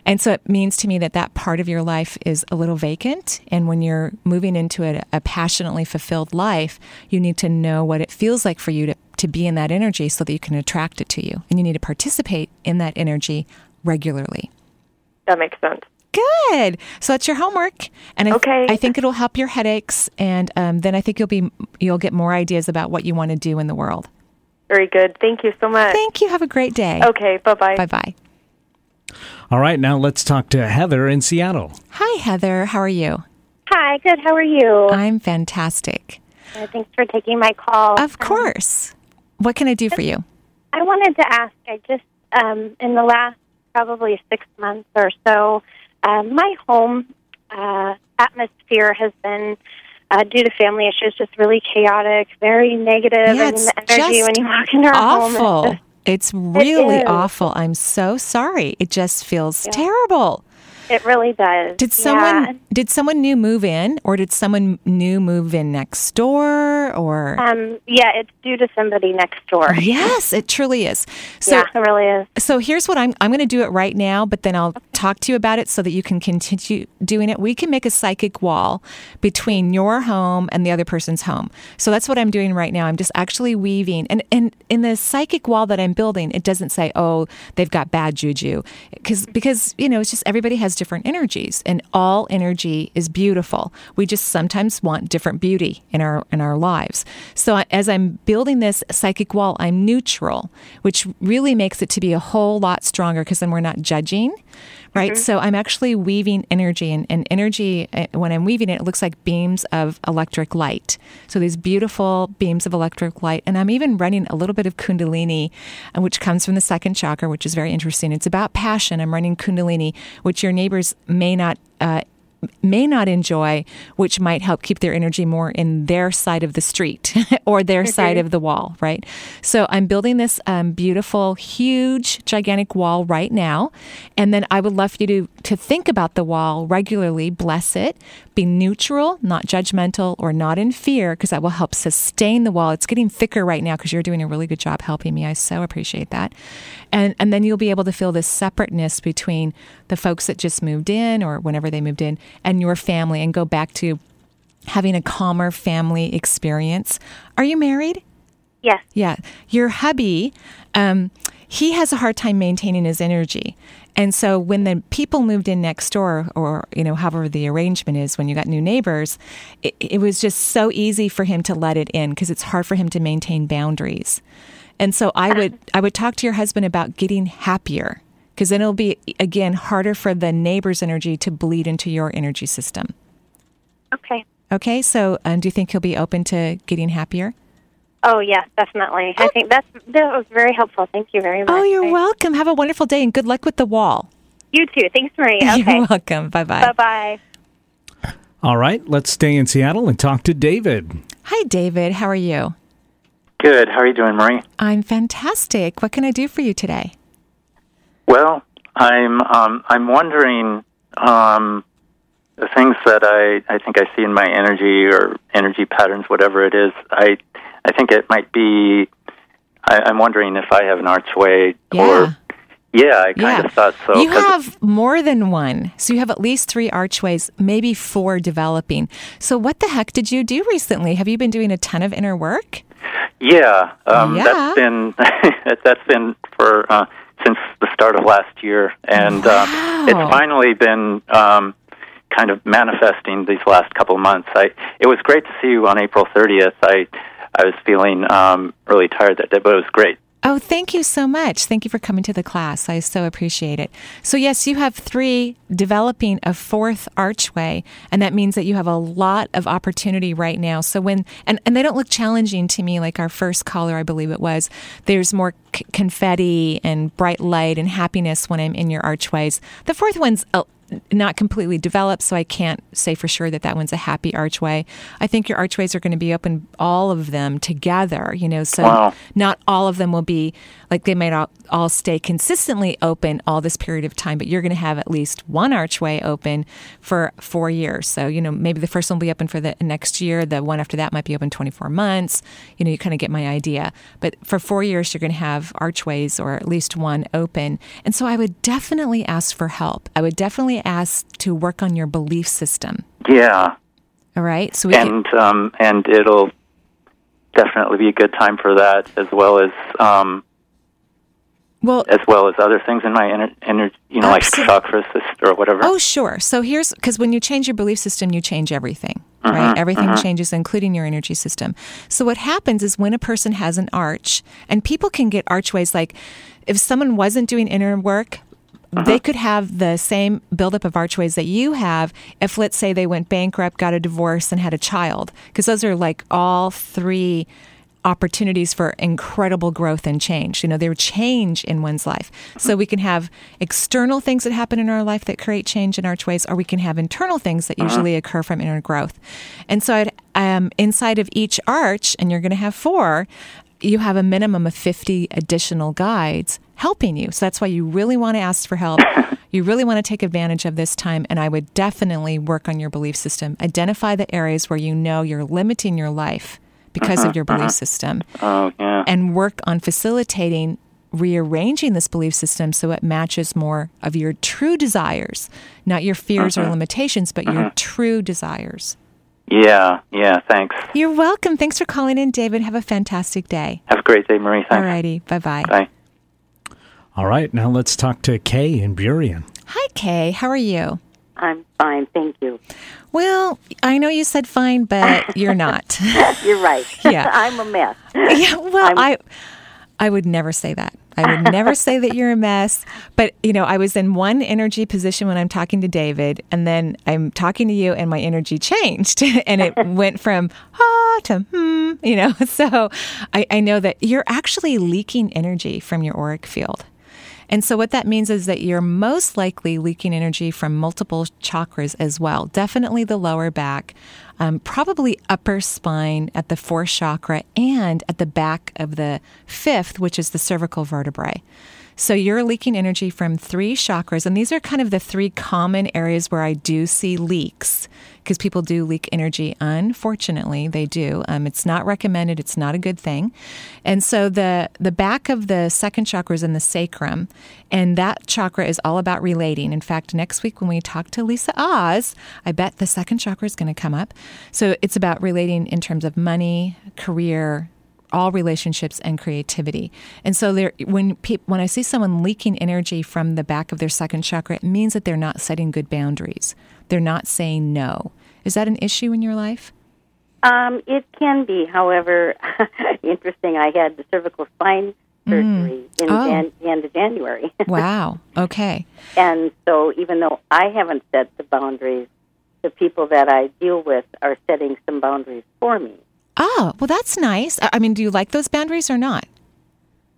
And so it means to me that that part of your life is a little vacant. And when you're moving into a, a passionately fulfilled life, you need to know what it feels like for you to, to be in that energy so that you can attract it to you. And you need to participate in that energy regularly. That makes sense. Good. So that's your homework, and I, Okay. I think it'll help your headaches, and um, then I think you'll be you'll get more ideas about what you want to do in the world. Very good. Thank you so much. Thank you. Have a great day. Okay. Bye bye. Bye bye. All right, now let's talk to Heather in Seattle. Hi, Heather. How are you? Hi, good. How are you? I'm fantastic. Uh, thanks for taking my call. Of course. What can I do for you? I wanted to ask. I just um, in the last probably six months or so, um, my home uh, atmosphere has been. Uh, due to family issues, just really chaotic, very negative. Yeah, mean, the energy when you walk into our home awful. just- It's really is. awful. I'm so sorry. It just feels terrible. It really does. Did someone Yeah. did someone new move in, or did someone new move in next door, or? Um, yeah, it's due to somebody next door. Yes, it truly is. So, yeah, it really is. So here's what I'm I'm going to do it right now, but then I'll talk to you about it so that you can continue doing it. We can make a psychic wall between your home and the other person's home. So that's what I'm doing right now. I'm just actually weaving and and in the psychic wall that I'm building, it doesn't say, "Oh, they've got bad juju." Cuz because, you know, it's just everybody has different energies and all energy is beautiful. We just sometimes want different beauty in our in our lives. So as I'm building this psychic wall, I'm neutral, which really makes it to be a whole lot stronger because then we're not judging, right? So I'm actually weaving energy, and, and energy, uh, when I'm weaving it, it looks like beams of electric light. So these beautiful beams of electric light, and I'm even running a little bit of Kundalini, uh, which comes from the second chakra, which is very interesting. It's about passion. I'm running Kundalini, which your neighbors may not. Uh, may not enjoy, which might help keep their energy more in their side of the street or their side of the wall, right? So I'm building this um, beautiful, huge, gigantic wall right now, and then I would love for you to to think about the wall regularly, bless it, be neutral, not judgmental, or not in fear, because that will help sustain the wall. It's getting thicker right now because you're doing a really good job helping me. I so appreciate that, and and then you'll be able to feel this separateness between the folks that just moved in or whenever they moved in and your family, and go back to having a calmer family experience. Are you married? Yes. Yeah. Your hubby, um, he has a hard time maintaining his energy. And so when the people moved in next door, or, you know, however the arrangement is when you got new neighbors, it, it was just so easy for him to let it in because it's hard for him to maintain boundaries. And so I would, I would talk to your husband about getting happier because then it'll be, again, harder for the neighbor's energy to bleed into your energy system. Okay. Okay. So um, do you think he'll be open to getting happier? Oh yes, definitely. I think that's that was very helpful. Thank you very much. Oh, you're welcome. Have a wonderful day and good luck with the wall. You too. Thanks, Marie. Okay. You're welcome. Bye bye. Bye bye. All right, let's stay in Seattle and talk to David. Hi, David. How are you? Good. How are you doing, Marie? I'm fantastic. What can I do for you today? Well, I'm um, I'm wondering um, the things that I, I think I see in my energy or energy patterns, whatever it is. I I think it might be. I, I'm wondering if I have an archway or yeah, I kind Yeah. of thought so. you have more than one. So you have at least three archways, maybe four developing. So what the heck did you do recently? Have you been doing a ton of inner work? Yeah, um, Yeah. that's been that's been for uh, since the start of last year, and uh, it's finally been um, kind of manifesting these last couple of months. I it was great to see you on April 30th. I I was feeling um, really tired that day, but it was great. Oh, thank you so much. Thank you for coming to the class. I so appreciate it. So, yes, you have three developing a fourth archway, and that means that you have a lot of opportunity right now. So, when, and, and they don't look challenging to me like our first caller, I believe it was. There's more c- confetti and bright light and happiness when I'm in your archways. The fourth one's a, not completely developed, so I can't say for sure that that one's a happy archway. I think your archways are going to be open, all of them together, you know, so Wow. not all of them will be like they might all, all stay consistently open all this period of time, but you're going to have at least one archway open for four years. So, you know, maybe the first one will be open for the next year, the one after that might be open 24 months. You know, you kind of get my idea. But for four years, you're going to have archways or at least one open. And so I would definitely ask for help. I would definitely ask to work on your belief system. Yeah, All right. So we can, and um, and it'll definitely be a good time for that, as well as um, well, as well as other things in my inner, inner you know, like Absol- chakra system or whatever. Oh, sure. So here's because when you change your belief system, you change everything, right? Mhm, Everything mhm. changes, including your energy system. So what happens is when a person has an arch, and people can get archways like if someone wasn't doing inner work. Uh-huh. They could have the same buildup of archways that you have if, let's say, they went bankrupt, got a divorce, and had a child. Because those are like all three opportunities for incredible growth and change. You know, they're change in one's life. So uh-huh. we can have external things that happen in our life that create change in archways, or we can have internal things that uh-huh. usually occur from inner growth. And so I'd, um, inside of each arch, and you're going to have four, you have a minimum of 50 additional guides helping you. So that's why you really want to ask for help. you really want to take advantage of this time. And I would definitely work on your belief system. Identify the areas where you know you're limiting your life because of your belief system Oh yeah. and work on facilitating rearranging this belief system so it matches more of your true desires, not your fears or Mhm. limitations, but your Mhm. true desires. Yeah, yeah. Thanks. You're welcome. Thanks for calling in, David. Have a fantastic day. Have a great day, Marie. Thanks. Alrighty. Bye bye. Bye. All right, now let's talk to Kay in Burien. Hi, Kay. How are you? I'm fine, thank you. Well, I know you said fine, but you're not. You're right. Yeah. I'm a mess. yeah, well, I I would never say that. I would never say that you're a mess. But you know, I was in one energy position when I'm talking to David, and then I'm talking to you, and my energy changed, and it went from ah to hmm. You know, so I, I know that you're actually leaking energy from your auric field. And so, what that means is that you're most likely leaking energy from multiple chakras as well. Definitely the lower back, um, probably upper spine at the fourth chakra, and at the back of the fifth, which is the cervical vertebrae. So, you're leaking energy from three chakras, and these are kind of the three common areas where I do see leaks because people do leak energy. Unfortunately, they do. Um, it's not recommended. It's not a good thing. And so the the back of the second chakra is in the sacrum, and that chakra is all about relating. In fact, next week when we talk to Lisa Oz, I bet the second chakra is going to come up. So it's about relating in terms of money, career, all relationships and creativity. And so there when peop, when I see someone leaking energy from the back of their second chakra, it means that they're not setting good boundaries. They're not saying no. Is that an issue in your life? Um, it can be, however, interesting. I had the cervical spine surgery in Oh. Jan- the end of January. Wow. Okay. and so, even though I haven't set the boundaries, the people that I deal with are setting some boundaries for me. Oh, well that's nice. I mean, do you like those boundaries or not?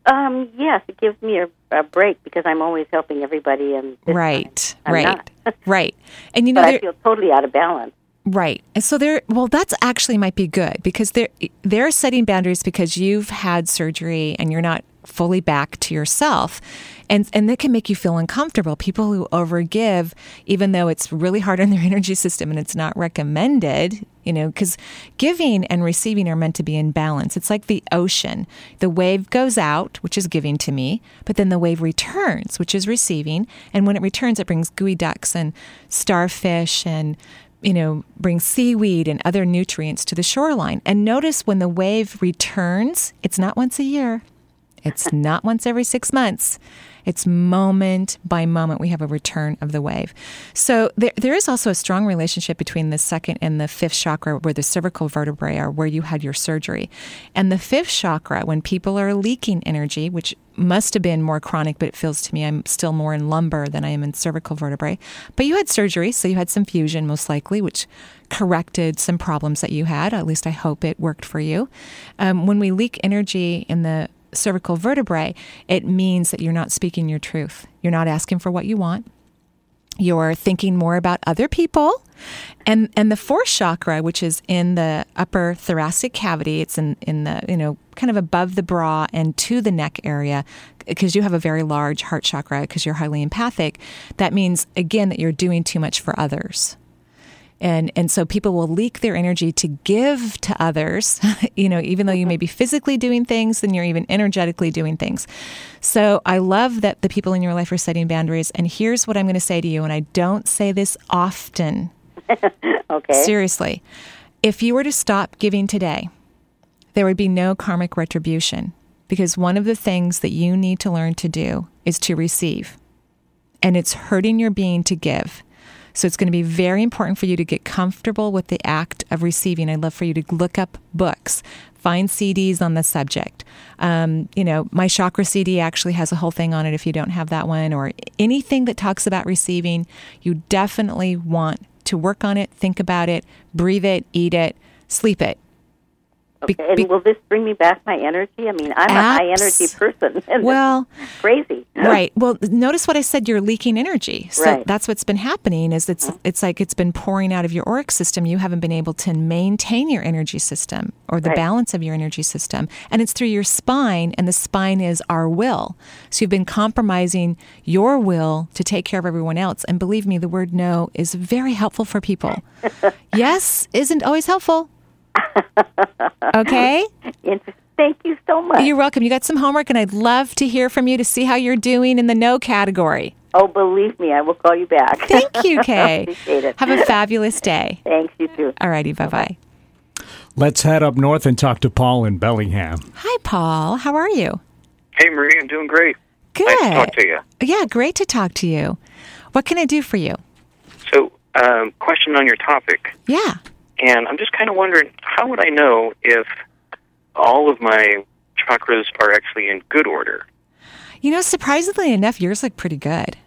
Um, yes, it gives me a, a break because I'm always helping everybody, and Right. Right. right. And you know I feel totally out of balance. Right. And so they're well that's actually might be good because they're they're setting boundaries because you've had surgery and you're not fully back to yourself. And and that can make you feel uncomfortable. People who overgive even though it's really hard on their energy system and it's not recommended, you know, cuz giving and receiving are meant to be in balance. It's like the ocean. The wave goes out, which is giving to me, but then the wave returns, which is receiving, and when it returns it brings geoducks and starfish and you know, bring seaweed and other nutrients to the shoreline. And notice when the wave returns, it's not once a year, it's not once every six months. It's moment by moment we have a return of the wave. So there, there is also a strong relationship between the second and the fifth chakra, where the cervical vertebrae are, where you had your surgery. And the fifth chakra, when people are leaking energy, which must have been more chronic, but it feels to me I'm still more in lumbar than I am in cervical vertebrae. But you had surgery, so you had some fusion most likely, which corrected some problems that you had. At least I hope it worked for you. Um, when we leak energy in the cervical vertebrae, it means that you're not speaking your truth. You're not asking for what you want. You're thinking more about other people. And and the fourth chakra, which is in the upper thoracic cavity, it's in, in the, you know, kind of above the bra and to the neck area, because you have a very large heart chakra because you're highly empathic. That means again that you're doing too much for others and and so people will leak their energy to give to others you know even though you may be physically doing things then you're even energetically doing things. So i love that the people in your life are setting boundaries. And here's what i'm going to say to you and i don't say this often. Okay. seriously. If you were to stop giving today there would be no karmic retribution because one of the things that you need to learn to do is to receive. And it's hurting your being to give so it's going to be very important for you to get comfortable with the act of receiving. I'd love for you to look up books, find CDs on the subject. Um, you know, my chakra CD actually has a whole thing on it if you don't have that one, or anything that talks about receiving. You definitely want to work on it, think about it, breathe it, eat it, sleep it. Okay. and will this bring me back my energy? I mean, I'm a high energy person. And well, crazy. right. Well, notice what I said. You're leaking energy. So Right. that's what's been happening. Is it's mm. it's like it's been pouring out of your auric system. You haven't been able to maintain your energy system or the Right. balance of your energy system, and it's through your spine. And the spine is our will. So you've been compromising your will to take care of everyone else. And believe me, the word no is very helpful for people. yes isn't always helpful. Okay. Thank you so much. You're welcome. You got some homework, and I'd love to hear from you to see how you're doing in the no category. Oh, believe me, I will call you back. Thank you, Kay. Appreciate it. Have a fabulous day. Thanks, you too. All righty. Bye bye. Let's head up north and talk to Paul in Bellingham. Hi, Paul. How are you? Hey, Marie, I'm doing great. Good. Nice to talk to you. Yeah, great to talk to you. What can I do for you? So, um, question on your topic, Yeah. And I'm just kind of wondering, how would I know if all of my chakras are actually in good order? You know, surprisingly enough, yours look pretty good.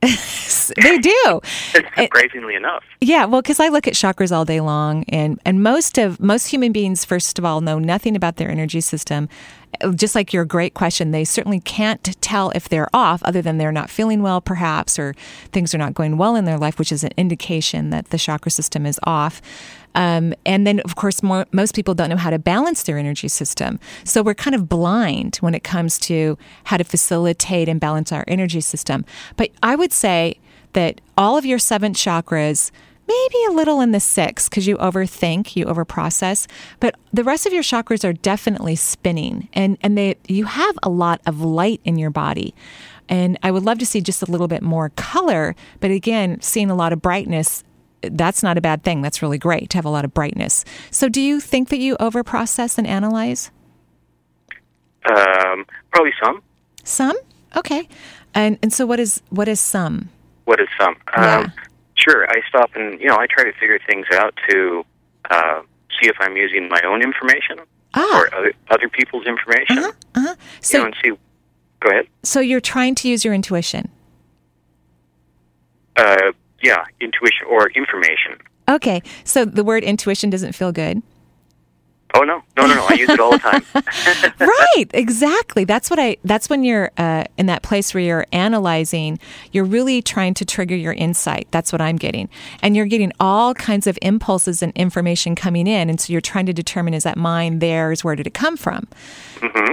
they do. Surprisingly enough. Yeah, well, because I look at chakras all day long, and and most of most human beings, first of all, know nothing about their energy system. Just like your great question, they certainly can't tell if they're off, other than they're not feeling well, perhaps, or things are not going well in their life, which is an indication that the chakra system is off. Um, and then, of course, more, most people don't know how to balance their energy system. So we're kind of blind when it comes to how to facilitate and balance our energy system. But I would say that all of your seven chakras, maybe a little in the six because you overthink, you overprocess, but the rest of your chakras are definitely spinning, and and they you have a lot of light in your body. And I would love to see just a little bit more color, but again, seeing a lot of brightness that's not a bad thing. That's really great to have a lot of brightness. So, do you think that you overprocess and analyze? Um, probably some. Some? Okay. And and so what is what is some? What is some? Um, sure, I stop and, you know, I try to figure things out to uh, see if I'm using my own information or other, other people's information. Uh-huh. you So know, and see. Go ahead. so you're trying to use your intuition. Uh, yeah, intuition or information. Okay. So the word intuition doesn't feel good. Oh no, no, no, no! I use it all the time. right. Exactly. That's what i that's when you're uh, in that place where you're analyzing you're really trying to trigger your insight. That's what i'm getting. And you're getting all kinds of impulses and information coming in. And so you're trying to determine is that mine theirs? Where did it come from?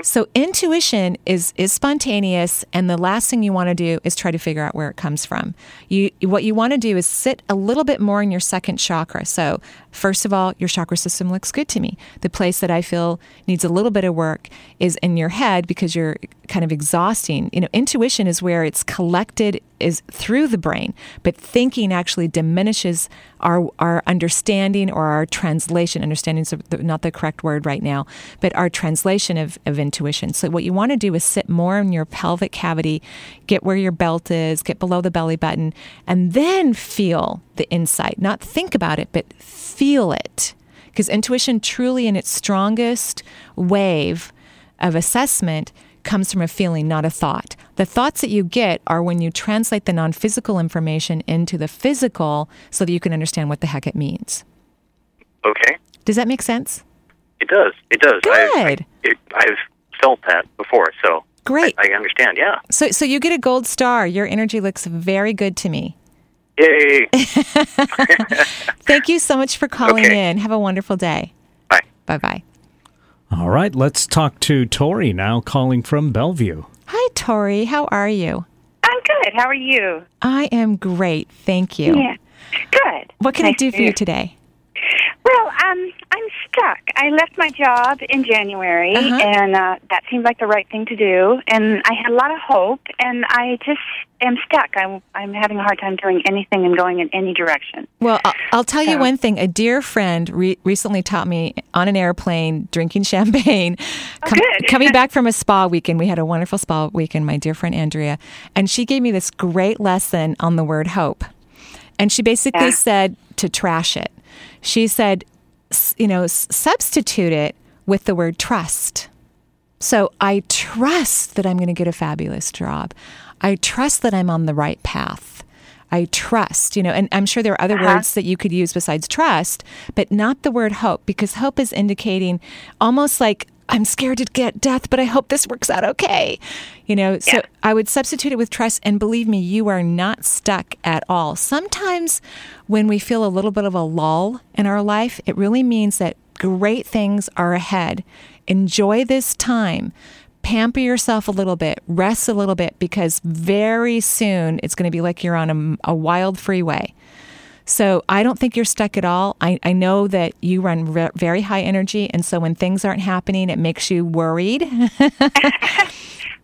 So intuition is is spontaneous. And the last thing you want to do is try to figure out where it comes from. You what you want to do is sit a little bit more in your second chakra. So first of all your chakra system looks good to me the place that i feel needs a little bit of work is in your head because you're kind of exhausting. You know intuition is where it's collected is through the brain but thinking actually diminishes our our understanding or our translation. Understanding is not the correct word right now but our translation of, of intuition. So what you want to do is sit more in your pelvic cavity get where your belt is get below the belly button and then feel the insight. Not think about it but feel it because intuition truly in its strongest wave of assessment comes from a feeling, not a thought. The thoughts that you get are when you translate the non physical information into the physical so that you can understand what the heck it means. Okay, Does that make sense? it does. It does. I've, Good. it, I've felt that before, so Great. I, I understand. Yeah. So, so you get a gold star. Your energy looks very good to me. Yay! Thank you so much for calling Okay. in. Have a wonderful day. Bye. Bye bye. All right, let's talk to Tori now, calling from Bellevue. Hi, Tori. How are you? I'm good. How are you? I am great. Thank you. Yeah. Good. What can I do for you hear. today? Well, um, I'm stuck. I left my job in January, Uh-huh. and uh, that seemed like the right thing to do. And I had a lot of hope, and I just am stuck. I'm I'm having a hard time doing anything and going in any direction. Well, I'll, I'll tell you one thing. A dear friend re- recently taught me on an airplane drinking champagne. com- good. coming back from a spa weekend, we had a wonderful spa weekend. My dear friend Andrea, and she gave me this great lesson on the word hope. And she basically Yeah. said to trash it. She said, you know, substitute it with the word trust. So I trust that I'm going to get a fabulous job. I trust that I'm on the right path. I trust, you know, and I'm sure there are other Uh-huh. words that you could use besides trust, but not the word hope because hope is indicating almost like I'm scared to get death, but I hope this works out okay. You know, so I would substitute it with trust and believe me, you are not stuck at all. Sometimes when we feel a little bit of a lull in our life, it really means that great things are ahead. Enjoy this time. Pamper yourself a little bit, rest a little bit, because very soon it's going to be like you're on a, a wild freeway. So I don't think you're stuck at all. I, I know that you run re- very high energy. And so when things aren't happening, it makes you worried.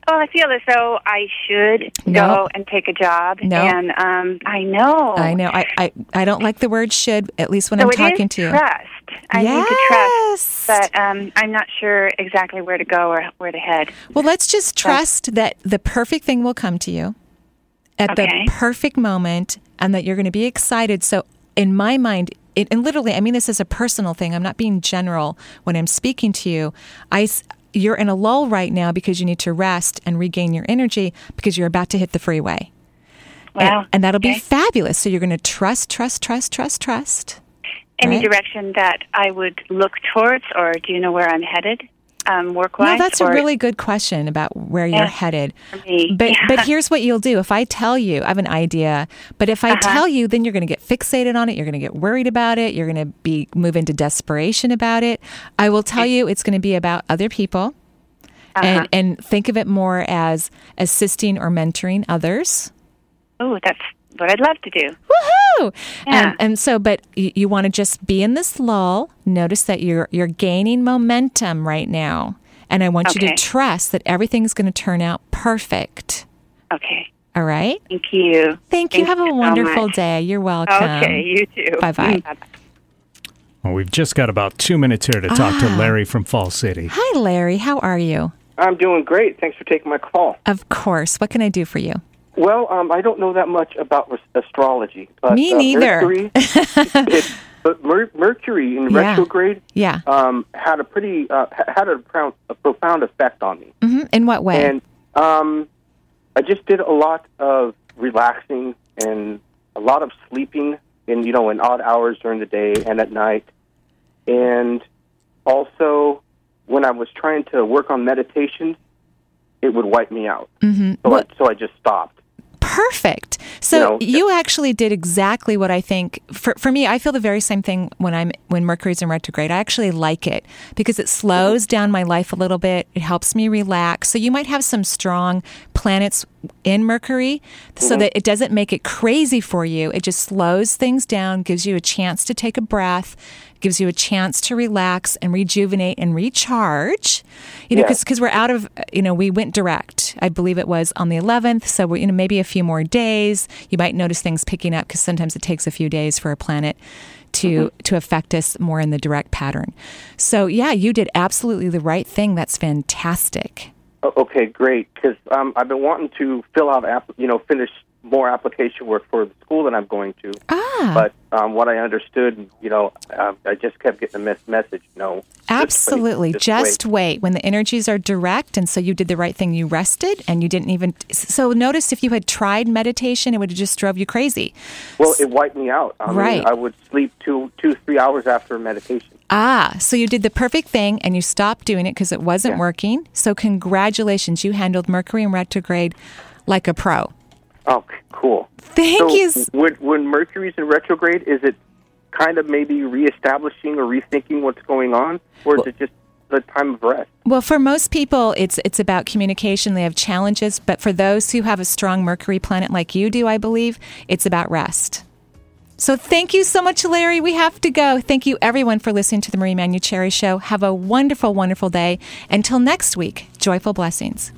Well, I feel as though I should No. go and take a job. No. And um, I know. I know. I, I, I don't like the word should, at least when so I'm talking to you. trust. I need to trust, but um, I'm not sure exactly where to go or where to head. Well, let's just trust that the perfect thing will come to you at Okay. the perfect moment and that you're going to be excited. So, in my mind, it, and literally, I mean this is a personal thing, I'm not being general when I'm speaking to you. I, you're in a lull right now because you need to rest and regain your energy because you're about to hit the freeway. Wow. And, and that'll be fabulous. So, you're going to trust, trust, trust, trust, trust. Any Right. direction that I would look towards, or do you know where I'm headed, um, work No, wise? that's a really good question about where Yeah, you're headed. But Yeah. but here's what you'll do. If I tell you, I have an idea, but if I Uh-huh. tell you, then you're going to get fixated on it. You're going to get worried about it. You're going to be move into desperation about it. I will tell you, it's going to be about other people, Uh-huh. and and think of it more as assisting or mentoring others. Oh, that's what I'd love to do. Woohoo! Yeah. And, and so, but you, you want to just be in this lull. Notice that you're you're gaining momentum right now, and I want you to trust that everything's going to turn out perfect. Okay. All right. Thank you. Thank you. Have a wonderful much. day. You're welcome. Okay, you too. Bye bye. Well, we've just got about two minutes here to talk to Ah. Larry from Fall City. Hi, Larry. How are you? I'm doing great. Thanks for taking my call. Of course. What can I do for you? Well, um, I don't know that much about astrology. But, Me uh, neither. Mercury, it, but Mer- Mercury in Yeah. retrograde Yeah. um, had a pretty uh, had a, profound, a profound effect on me. hmm In what way? And um, I just did a lot of relaxing and a lot of sleeping in you know in odd hours during the day and at night, and also when I was trying to work on meditation, it would wipe me out. hmm So I, so I just stopped. Perfect. So You you, know, actually did exactly what I think. For for me, I feel the very same thing when I'm when Mercury's in retrograde. I actually like it because it slows down my life a little bit. It helps me relax. So you might have some strong planets in Mercury, so Mhm. that it doesn't make it crazy for you. It just slows things down, gives you a chance to take a breath, gives you a chance to relax and rejuvenate and recharge. You know, Yeah. because we're out of you know we went direct. I believe it was on the 11th, so we're you know maybe a few more days. You might notice things picking up because sometimes it takes a few days for a planet to to affect us more in the direct pattern. So yeah, you did absolutely the right thing. That's fantastic. Okay, great. Because um, I've been wanting to fill out, app, you know, finish more application work for the school that I'm going to. Ah. But um, what I understood, you know, uh, I just kept getting the message. No, Absolutely. Just Just, wait. wait. When the energies are direct, and so you did the right thing, you rested and you didn't even. So notice if you had tried meditation, it would have just drove you crazy. well, it wiped me out. I mean, Right. I would sleep two, two, three hours after meditation. Ah, so you did the perfect thing and you stopped doing it because it wasn't working. So, congratulations. You handled Mercury in retrograde like a pro. Oh, cool. Thank so you. When, when Mercury's in retrograde, is it kind of maybe reestablishing or rethinking what's going on, or is it just the time of rest? Well, for most people, it's it's about communication. They have challenges, but for those who have a strong Mercury planet like you do, I believe it's about rest. So thank you so much, Larry. We have to go. Thank you, everyone, for listening to the Marie Manuchehri Show. Have a wonderful, wonderful day. Until next week, joyful blessings.